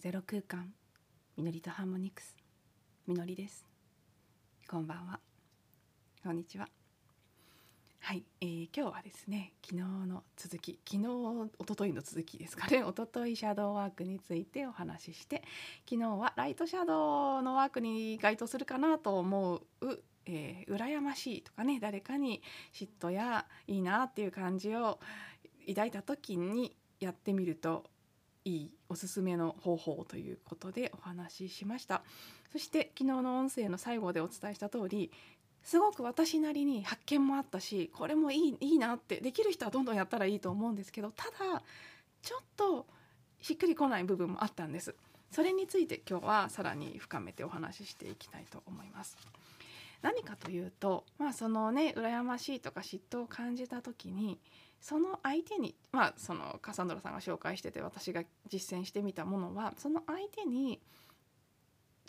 ゼロ空間。みのりとハーモニクス。みのりです。こんばんは。こんにちは。はい、えー、今日はですね昨日の続き。昨日一昨日の続きですかね。一昨日シャドーワークについてお話しして昨日はライトシャドウのワークに該当するかなと思うえー、羨ましいとかね誰かに嫉妬やいいなっていう感じを抱いた時にやってみるといいおすすめの方法ということでお話ししました。そして昨日の音声の最後でお伝えした通りすごく私なりに発見もあったしこれもいいいいなってできる人はどんどんやったらいいと思うんですけどただちょっとしっくりこない部分もあったんです。それについて今日はさらに深めてお話ししていきたいと思います。何かというとまあそのね羨ましいとか嫉妬を感じた時にその相手にまあそのカサンドラさんが紹介してて私が実践してみたものはその相手に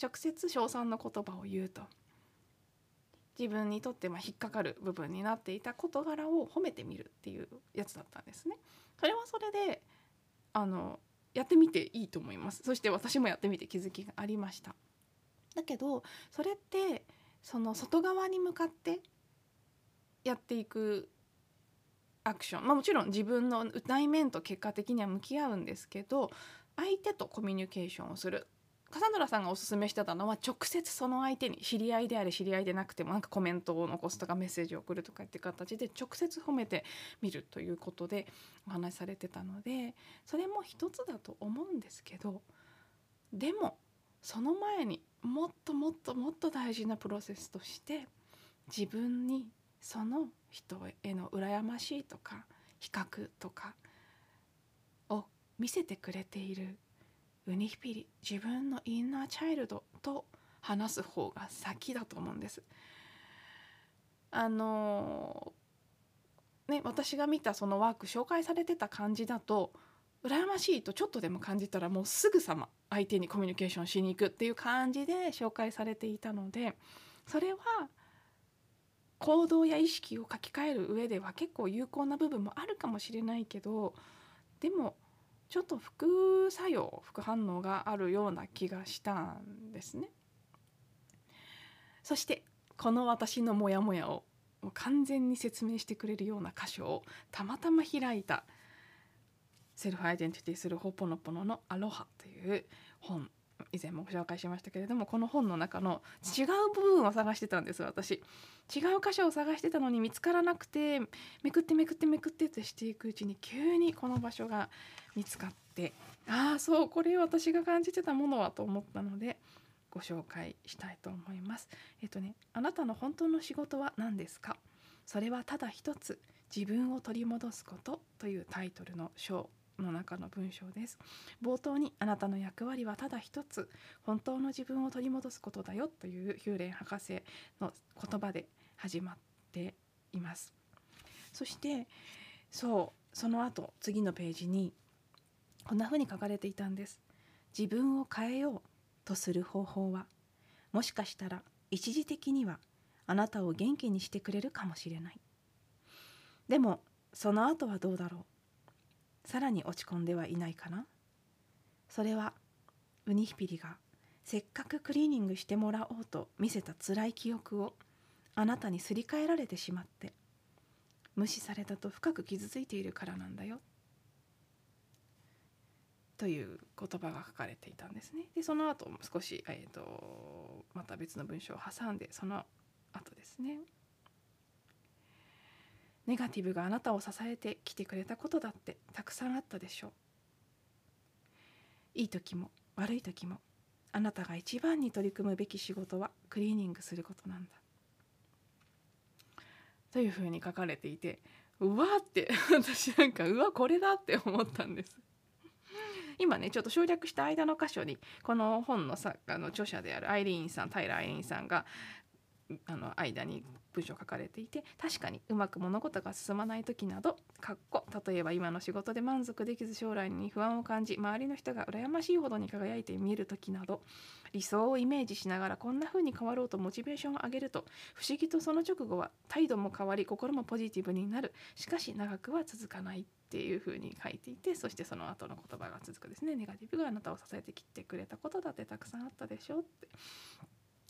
直接称賛の言葉を言うと自分にとってま引っかかる部分になっていた事柄を褒めてみるっていうやつだったんですね。それはそれであのやってみていいと思いますそして私もやってみて気づきがありましただけどそれってその外側に向かってやっていくアクション、まあ、もちろん自分の内面と結果的には向き合うんですけど相手とコミュニケーションをする。カサンドラさんがおすすめしてたのは直接その相手に知り合いであれ知り合いでなくてもなんかコメントを残すとかメッセージを送るとかって形で直接褒めてみるということでお話しされてたのでそれも一つだと思うんですけどでもその前にもっともっともっと大事なプロセスとして自分にその人への羨ましいとか比較とかを見せてくれているウニヒピリ自分のインナーチャイルドと話す方が先だと思うんです。あのね私が見たそのワーク紹介されてた感じだと羨ましいとちょっとでも感じたらもうすぐさま相手にコミュニケーションしに行くっていう感じで紹介されていたのでそれは行動や意識を書き換える上では結構有効な部分もあるかもしれないけどでもちょっと副作用副反応があるような気がしたんですね。そしてこの私のモヤモヤを完全に説明してくれるような箇所をたまたま開いたセルフアイデンティティするホポノポノのアロハという本以前もご紹介しましたけれどもこの本の中の違う部分を探してたんです私。違う箇所を探してたのに見つからなくてめくってめくってめくってってしていくうちに急にこの場所が見つかってああそうこれ私が感じてたものはと思ったのでご紹介したいと思います。えっとねあなたの本当の仕事は何ですか？それはただ一つ自分を取り戻すことというタイトルの章。の中の文章です。冒頭にあなたの役割はただ一つ。本当の自分を取り戻すことだよというヒューレン博士の言葉で始まっています。そしてそうその後次のページにこんな風に書かれていたんです。自分を変えようとする方法はもしかしたら一時的にはあなたを元気にしてくれるかもしれない。でもその後はどうだろう。さらに落ち込んではいないかな？それはウニヒピリがせっかくクリーニングしてもらおうと見せた辛い記憶をあなたにすり替えられてしまって無視されたと深く傷ついているからなんだよ。という言葉が書かれていたんですね。でその後少し、えーとまた別の文章を挟んでその後ですね。ネガティブがあなたを支えてきてくれたことだってたくさんあったでしょう。いい時も悪い時もあなたが一番に取り組むべき仕事はクリーニングすることなんだ。というふうに書かれていてうわって 私なんかうわこれだって思ったんです。今ねちょっと省略した間の箇所にこの本の作家の著者であるアイリーンさん平アイリーンさんがあの間に文章書かれていて確かにうまく物事が進まない時などかっこ例えば今の仕事で満足できず将来に不安を感じ周りの人が羨ましいほどに輝いて見える時など理想をイメージしながらこんな風に変わろうとモチベーションを上げると不思議とその直後は態度も変わり心もポジティブになる。しかし長くは続かないっていう風に書いていてそしてその後の言葉が続くですね。ネガティブがあなたを支えてきてくれたことだってたくさんあったでしょうって。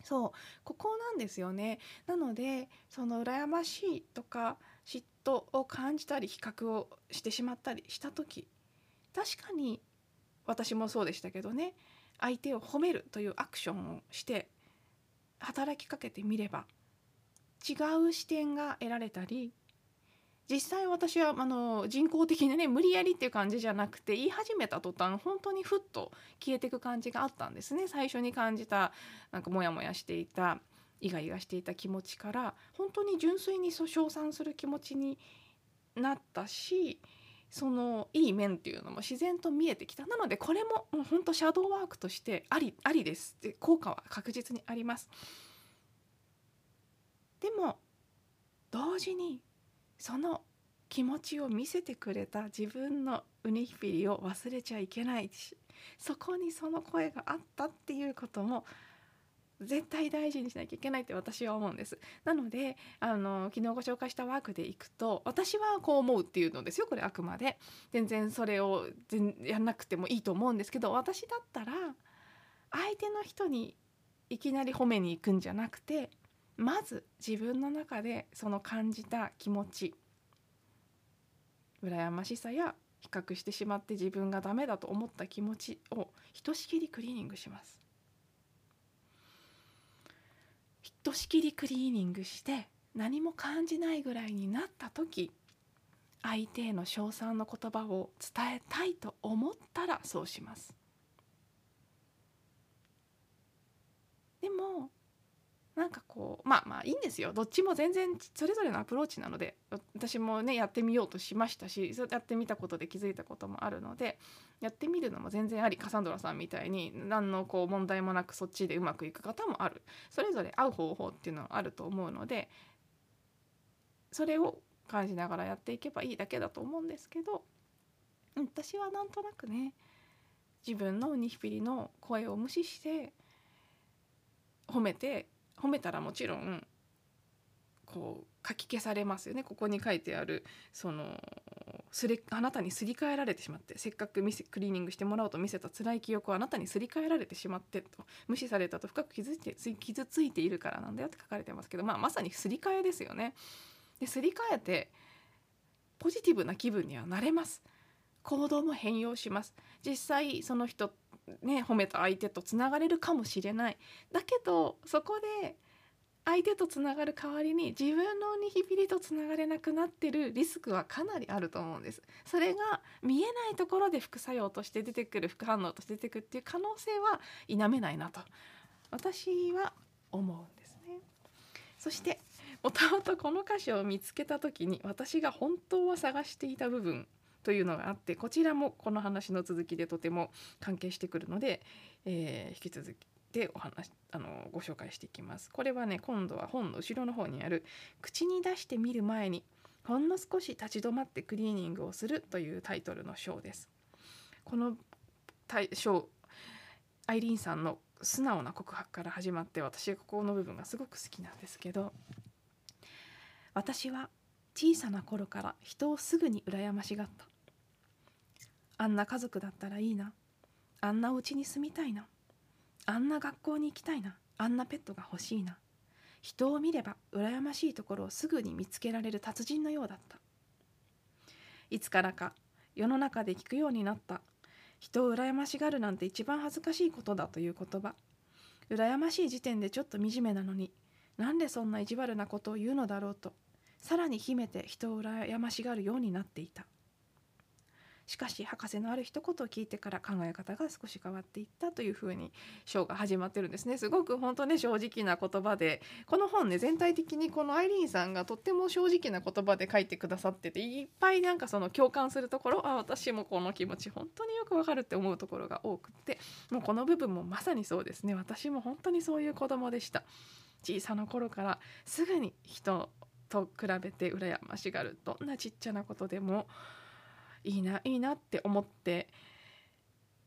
そうここなんですよね。なのでその羨ましいとか嫉妬を感じたり比較をしてしまったりした時確かに私もそうでしたけどね相手を褒めるというアクションをして働きかけてみれば違う視点が得られたり実際私はあの人工的なね無理やりっていう感じじゃなくて言い始めた途端本当にふっと消えていく感じがあったんですね。最初に感じたなんかモヤモヤしていたイガイガしていた気持ちから本当に純粋に称賛する気持ちになったしそのいい面っていうのも自然と見えてきた。なのでこれももう本当シャドーワークとしてありありです。で効果は確実にあります。でも同時にその気持ちを見せてくれた自分のウニヒピリを忘れちゃいけないしそこにその声があったっていうことも絶対大事にしなきゃいけないって私は思うんです。なのであの昨日ご紹介したワークでいくと私はこう思うっていうのですよこれあくまで。全然それをやんなくてもいいと思うんですけど私だったら相手の人にいきなり褒めに行くんじゃなくてまず自分の中でその感じた気持ち羨ましさや比較してしまって自分がダメだと思った気持ちをひとしきりクリーニングします。ひとしきりクリーニングして何も感じないぐらいになった時相手への称賛の言葉を伝えたいと思ったらそうします。でもなんかこうまあまあいいんですよ。どっちも全然それぞれのアプローチなので私もねやってみようとしましたしやってみたことで気づいたこともあるのでやってみるのも全然ありカサンドラさんみたいに何のこう問題もなくそっちでうまくいく方もある。それぞれ合う方法っていうのはあると思うのでそれを感じながらやっていけばいいだけだと思うんですけど私はなんとなくね自分のニヒピリの声を無視して褒めて褒めたらもちろんこう書き消されますよねここに書いてあるそのすれあなたにすり替えられてしまってせっかく見せクリーニングしてもらおうと見せた辛い記憶をあなたにすり替えられてしまってと無視されたと深く傷ついて傷ついているからなんだよって書かれてますけど、まあ、まさにすり替えですよね。ですり替えてポジティブな気分にはなれます。行動も変容します実際その人ね褒めた相手とつながれるかもしれない。だけどそこで相手とつながる代わりに自分のニヒビリとつながれなくなってるリスクはかなりあると思うんです。それが見えないところで副作用として出てくる副反応として出てくるっていう可能性は否めないなと私は思うんですね。そしてもともとこの歌詞を見つけた時に私が本当は探していた部分というのがあってこちらもこの話の続きでとても関係してくるので、えー、引き続きでお話あのご紹介していきます。これはね今度は本の後ろの方にある「口に出してみる前にほんの少し立ち止まってクリーニングをする」というタイトルの章です。この章アイリーンさんの素直な告白から始まって私はここの部分がすごく好きなんですけど私は小さな頃から人をすぐに羨ましがったあんな家族だったらいいな。あんなお家に住みたいな。あんな学校に行きたいな。あんなペットが欲しいな。人を見れば羨ましいところをすぐに見つけられる達人のようだった。いつからか世の中で聞くようになった。人を羨ましがるなんて一番恥ずかしいことだという言葉。羨ましい時点でちょっと惨めなのになんでそんな意地悪なことを言うのだろうとさらに秘めて人を羨ましがるようになっていた。しかし博士のある一言を聞いてから考え方が少し変わっていったというふうに章が始まってるんですねすごく本当ね正直な言葉でこの本ね全体的にこのアイリーンさんがとっても正直な言葉で書いてくださってていっぱいなんかその共感するところあ私もこの気持ち本当によくわかるって思うところが多くってもうこの部分もまさにそうですね私も本当にそういう子供でした。小さな頃からすぐに人と比べて羨ましがるどんなちっちゃなことでもいいないいなって思って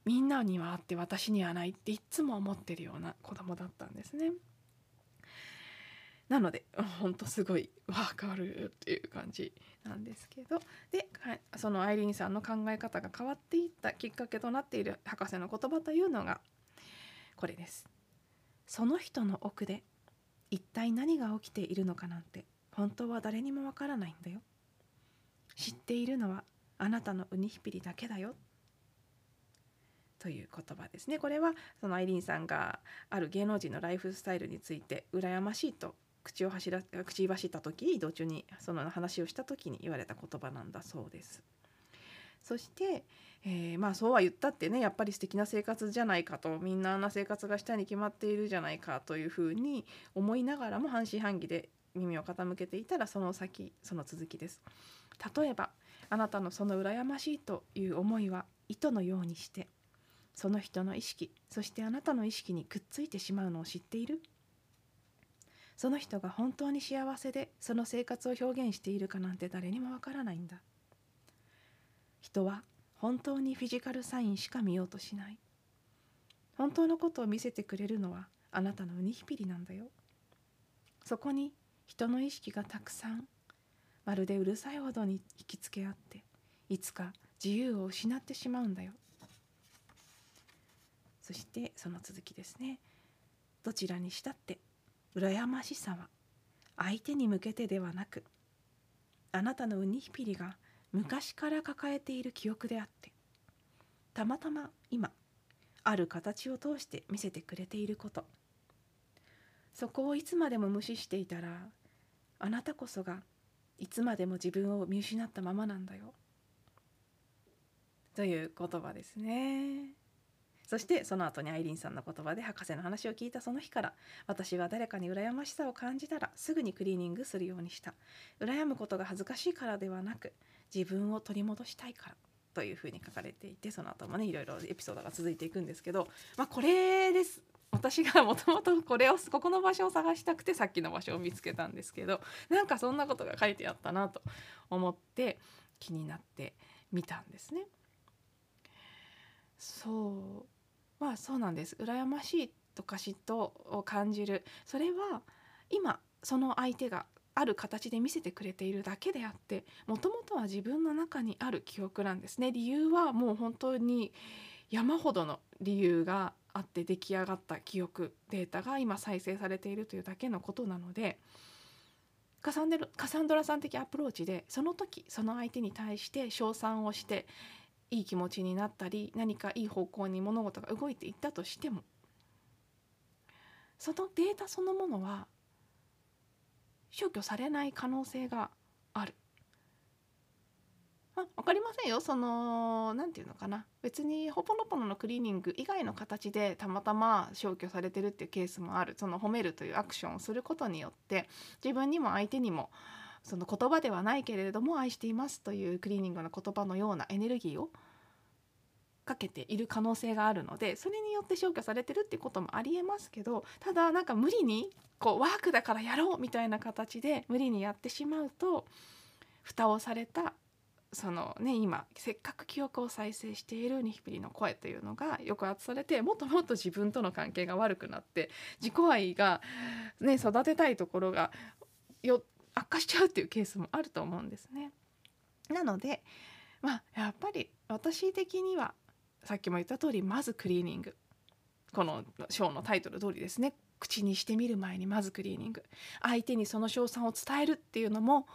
みんなにはあって私にはないっていつも思ってるような子供だったんですね。なのでほんとすごいわかるっていう感じなんですけどでそのアイリーンさんの考え方が変わっていったきっかけとなっている博士の言葉というのがこれです。その人の奥で一体何が起きているのかなんて本当は誰にもわからないんだよ。知っているのはあなたのウニヒピリだけだよ。という言葉ですね。これはそのアイリーンさんがある芸能人のライフスタイルについて羨ましいと口を走ら口走った時移動中にその話をした時に言われた言葉なんだそうです。そして、えー、まあそうは言ったってねやっぱり素敵な生活じゃないかとみんなあんな生活がしたいに決まっているじゃないかというふうに思いながらも半信半疑で耳を傾けていたらその先その続きです。例えばあなたのその羨ましいという思いは糸のようにしてその人の意識そしてあなたの意識にくっついてしまうのを知っている？その人が本当に幸せでその生活を表現しているかなんて誰にもわからないんだ。人は本当にフィジカルサインしか見ようとしない。本当のことを見せてくれるのはあなたのウニヒピリなんだよ。そこに人の意識がたくさんまるでうるさいほどに引きつけ合っていつか自由を失ってしまうんだよ。そしてその続きですね。どちらにしたって羨ましさは相手に向けてではなくあなたのウニヒピリが昔から抱えている記憶であってたまたま今ある形を通して見せてくれていること。そこをいつまでも無視していたらあなたこそがいつまでも自分を見失ったままなんだよ。という言葉ですね。そしてその後にアイリンさんの言葉で博士の話を聞いたその日から私は誰かに羨ましさを感じたらすぐにクリーニングするようにした。羨むことが恥ずかしいからではなく自分を取り戻したいからというふうに書かれていてその後もねいろいろエピソードが続いていくんですけどまあこれです。私がもともとこれをここの場所を探したくてさっきの場所を見つけたんですけどなんかそんなことが書いてあったなと思って気になってみたんですね。そう。まあそうなんです。羨ましいとか嫉妬を感じる。それは今その相手がある形で見せてくれているだけであってもともとは自分の中にある記憶なんですね。理由はもう本当に山ほどの理由があって出来上がった記憶データが今再生されているというだけのことなのでカサンデカサンドラさん的アプローチでその時その相手に対して称賛をしていい気持ちになったり何かいい方向に物事が動いていったとしてもそのデータそのものは消去されない可能性がある。あ分かりませんよ。その何て言うのかな。別にホポノポノのクリーニング以外の形でたまたま消去されてるっていうケースもある。その褒めるというアクションをすることによって自分にも相手にもその言葉ではないけれども愛していますというクリーニングの言葉のようなエネルギーをかけている可能性があるのでそれによって消去されてるっていうこともありえますけどただなんか無理にこうワークだからやろうみたいな形で無理にやってしまうと蓋をされたそのね今せっかく記憶を再生しているニヒピリの声というのが抑圧されてもっともっと自分との関係が悪くなって自己愛がね育てたいところがよ悪化しちゃうっていうケースもあると思うんですね。なのでまあやっぱり私的にはさっきも言った通りまずクリーニング。このショーのタイトル通りですね。口にしてみる前にまずクリーニング。相手にその称賛を伝えるっていうのも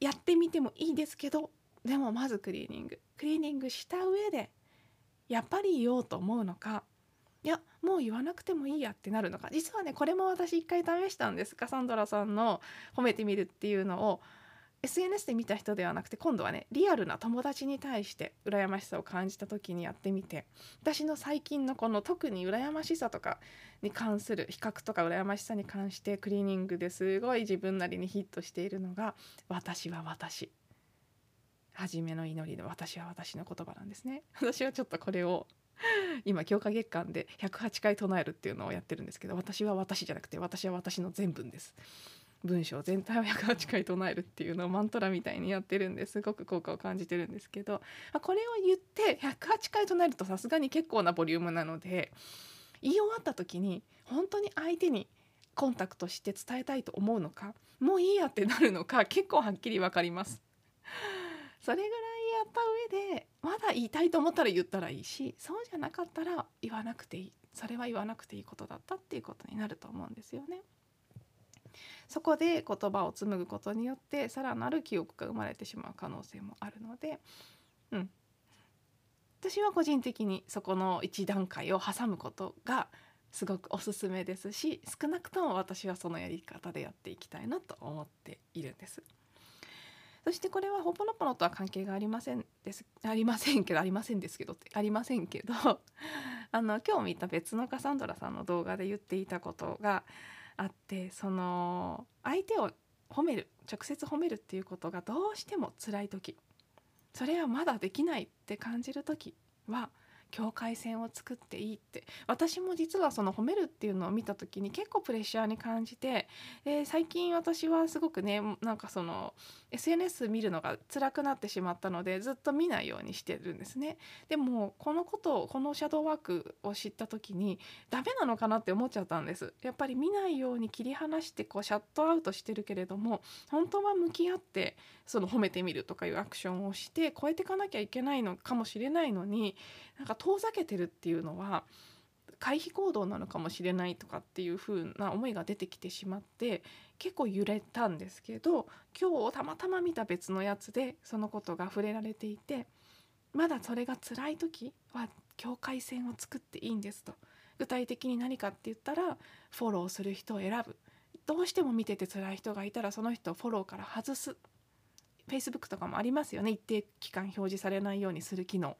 やってみてもいいですけどでもまずクリーニング。クリーニングした上でやっぱり言おうと思うのかいやもう言わなくてもいいやってなるのか。実はねこれも私一回試したんです。カサンドラさんの褒めてみるっていうのを SNS で見た人ではなくて今度はねリアルな友達に対して羨ましさを感じた時にやってみて私の最近のこの特に羨ましさとかに関する比較とか羨ましさに関してクリーニングですごい自分なりにヒットしているのが「私は私」初めの祈りの「私は私」の言葉なんですね。私はちょっとこれを 今強化月間で108回唱えるっていうのをやってるんですけど私は私じゃなくて私は私の全文です文章全体を108回唱えるっていうのをマントラみたいにやってるんですごく効果を感じてるんですけどこれを言って108回唱えるとさすがに結構なボリュームなので言い終わった時に本当に相手にコンタクトして伝えたいと思うのかもういいやってなるのか結構はっきり分かります。それぐらいやった上でまだ言いたいと思ったら言ったらいいしそうじゃなかったら言わなくていいそれは言わなくていいことだったっていうことになると思うんですよね。そこで言葉を紡ぐことによってさらなる記憶が生まれてしまう可能性もあるので、うん、私は個人的にそこの一段階を挟むことがすごくおすすめですし少なくとも私はそのやり方でやっていきたいなと思っているんです。そしてこれはほぽのぽのとは関係がありませんですありませんけどありませんですけどありませんけど あの今日見た別のカサンドラさんの動画で言っていたことがあってその相手を褒める直接褒めるっていうことがどうしても辛い時それはまだできないって感じる時は境界線を作っていいって。私も実はその褒めるっていうのを見た時に結構プレッシャーに感じてで最近私はすごくねなんかその SNS 見るのが辛くなってしまったのでずっと見ないようにしてるんですね。でもこのことをこのシャドーワークを知った時にダメなのかなって思っちゃったんです。やっぱり見ないように切り離してこうシャットアウトしてるけれども本当は向き合ってその褒めてみるとかいうアクションをして超えていかなきゃいけないのかもしれないのになんか遠ざけてるっていうのは回避行動なのかもしれないとかっていう風な思いが出てきてしまって結構揺れたんですけど今日たまたま見た別のやつでそのことが触れられていてまだそれが辛い時は境界線を作っていいんですと。具体的に何かって言ったらフォローする人を選ぶ。どうしても見てて辛い人がいたらその人をフォローから外す。Facebook とかもありますよね。一定期間表示されないようにする機能。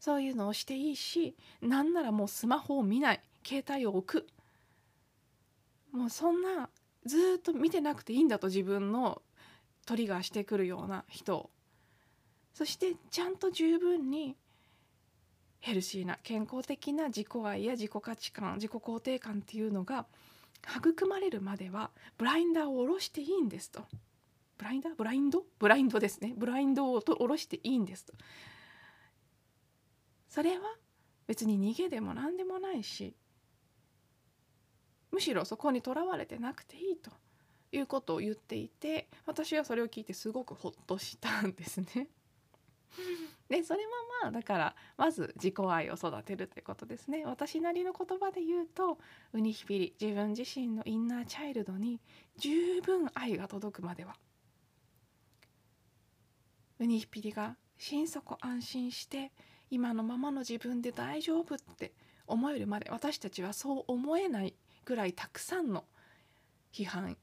そういうのをしていいしなんならもうスマホを見ない。携帯を置く。もうそんなずっと見てなくていいんだと自分のトリガーしてくるような人そしてちゃんと十分にヘルシーな健康的な自己愛や自己価値観自己肯定感っていうのが育まれるまではブラインダーを下ろしていいんですと。ブラインダー？ブラインド？ブラインドですね。ブラインドを下ろしていいんですと。それは別に逃げでも何でもないしむしろそこにとらわれてなくていいということを言っていて私はそれを聞いてすごくほっとしたんですね。でそれもまあだからまず自己愛を育てるということですね私なりの言葉で言うとウニヒピリ自分自身のインナーチャイルドに十分愛が届くまではウニヒピリが心底安心して今のままの自分で大丈夫って思えるまで私たちはそう思えないぐらいたくさんの批判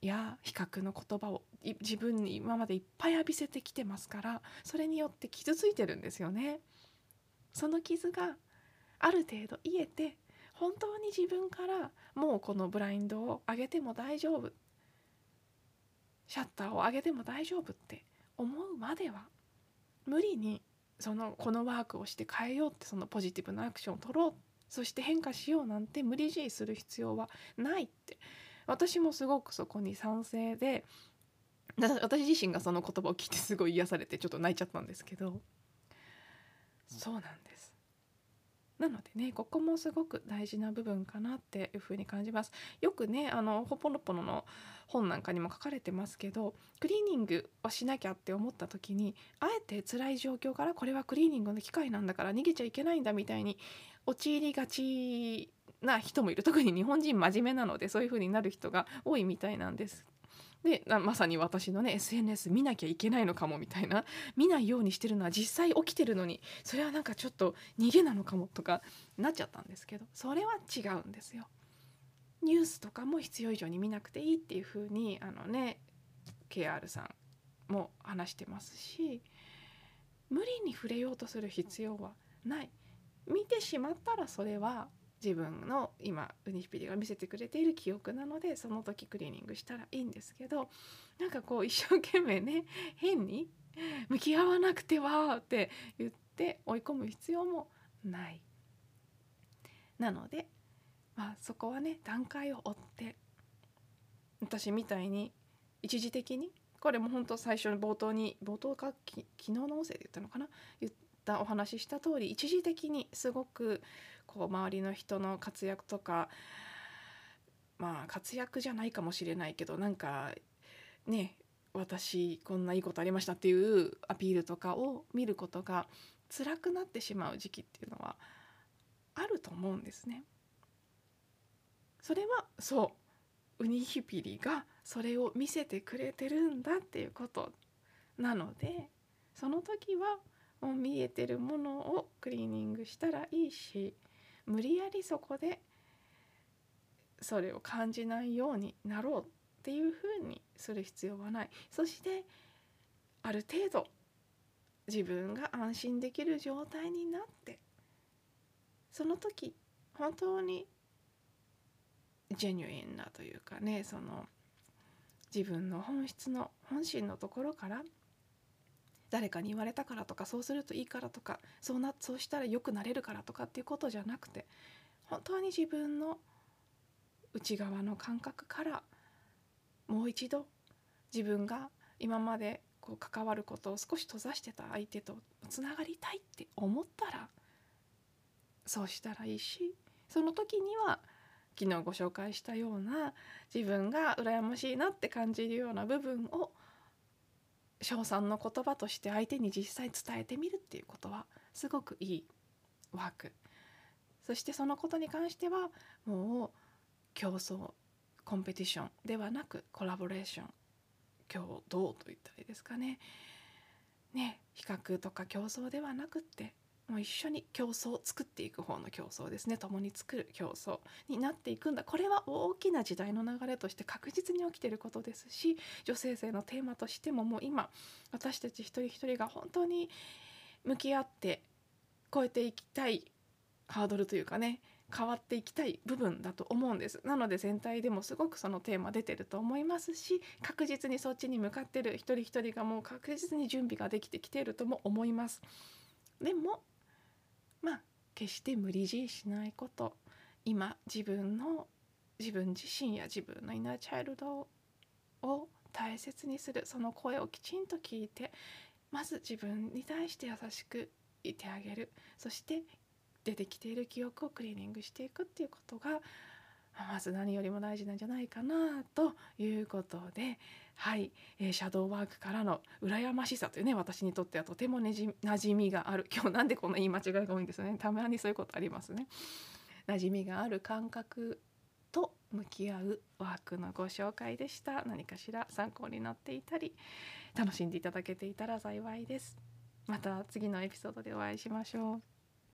や比較の言葉を自分に今までいっぱい浴びせてきてますからそれによって傷ついてるんですよね。その傷がある程度癒えて本当に自分からもうこのブラインドを上げても大丈夫シャッターを上げても大丈夫って思うまでは無理にそのこのワークをして変えようってそのポジティブなアクションを取ろうそして変化しようなんて無理強いする必要はないって。私もすごくそこに賛成で私自身がその言葉を聞いてすごい癒されてちょっと泣いちゃったんですけど。そうなんです。なのでねここもすごく大事な部分かなっていうふうに感じます。よくねあのほぽのぽのの本なんかにも書かれてますけどクリーニングをしなきゃって思った時にあえて辛い状況からこれはクリーニングの機会なんだから逃げちゃいけないんだみたいに陥りがちな人もいる。特に日本人真面目なのでそういう風になる人が多いみたいなんですでまさに私のね SNS 見なきゃいけないのかもみたいな見ないようにしてるのは実際起きてるのにそれはなんかちょっと逃げなのかもとかなっちゃったんですけどそれは違うんですよ。ニュースとかも必要以上に見なくていいっていう風にあのね KR さんも話してますし無理に触れようとする必要はない見てしまったらそれは自分の今ウニヒピリが見せてくれている記憶なのでその時クリーニングしたらいいんですけどなんかこう一生懸命ね変に向き合わなくてはって言って追い込む必要もない。なので、まあ、そこはね段階を追って私みたいに一時的にこれも本当最初の冒頭に冒頭かき昨日の音声で言ったのかな言ったお話しした通り一時的にすごくこう周りの人の活躍とかまあ活躍じゃないかもしれないけどなんかね私こんないいことありましたっていうアピールとかを見ることが辛くなってしまう時期っていうのはあると思うんですね。それはそうウニヒピリがそれを見せてくれてるんだっていうことなのでその時はもう見えてるものをクリーニングしたらいいし無理やりそこでそれを感じないようになろうっていうふうにする必要はない。そしてある程度自分が安心できる状態になってその時本当にジェニュインなというかねその自分の本質の本心のところから誰かに言われたからとかそうするといいからとかそうなそうしたら良くなれるからとかっていうことじゃなくて本当に自分の内側の感覚からもう一度自分が今までこう関わることを少し閉ざしてた相手とつながりたいって思ったらそうしたらいいしその時には昨日ご紹介したような自分が羨ましいなって感じるような部分を称賛の言葉として相手に実際伝えてみるっていうことはすごくいいワーク。そしてそのことに関してはもう競争コンペティションではなくコラボレーション共同と言ったらいいですかね。ね比較とか競争ではなくってもう一緒に競争作っていく方の競争ですね。共に作る競争になっていくんだ。これは大きな時代の流れとして確実に起きてることですし女性性のテーマとしてももう今私たち一人一人が本当に向き合って超えていきたいハードルというかね変わっていきたい部分だと思うんです。なので全体でもすごくそのテーマ出てると思いますし確実にそっちに向かってる一人一人がもう確実に準備ができてきているとも思います。でも決して無理強いしないこと。今自分の自分自身や自分のイナーチャイルドを大切にする。その声をきちんと聞いてまず自分に対して優しくいてあげる。そして出てきている記憶をクリーニングしていくっていうことがまず何よりも大事なんじゃないかなということではい、えー、シャドーワークからの羨ましさというね私にとってはとてもねじ馴染みがある。今日なんでこんな言い間違いが多いんですね。たまにそういうことありますね。馴染みがある感覚と向き合うワークのご紹介でした。何かしら参考になっていたり楽しんでいただけていたら幸いです。また次のエピソードでお会いしましょう。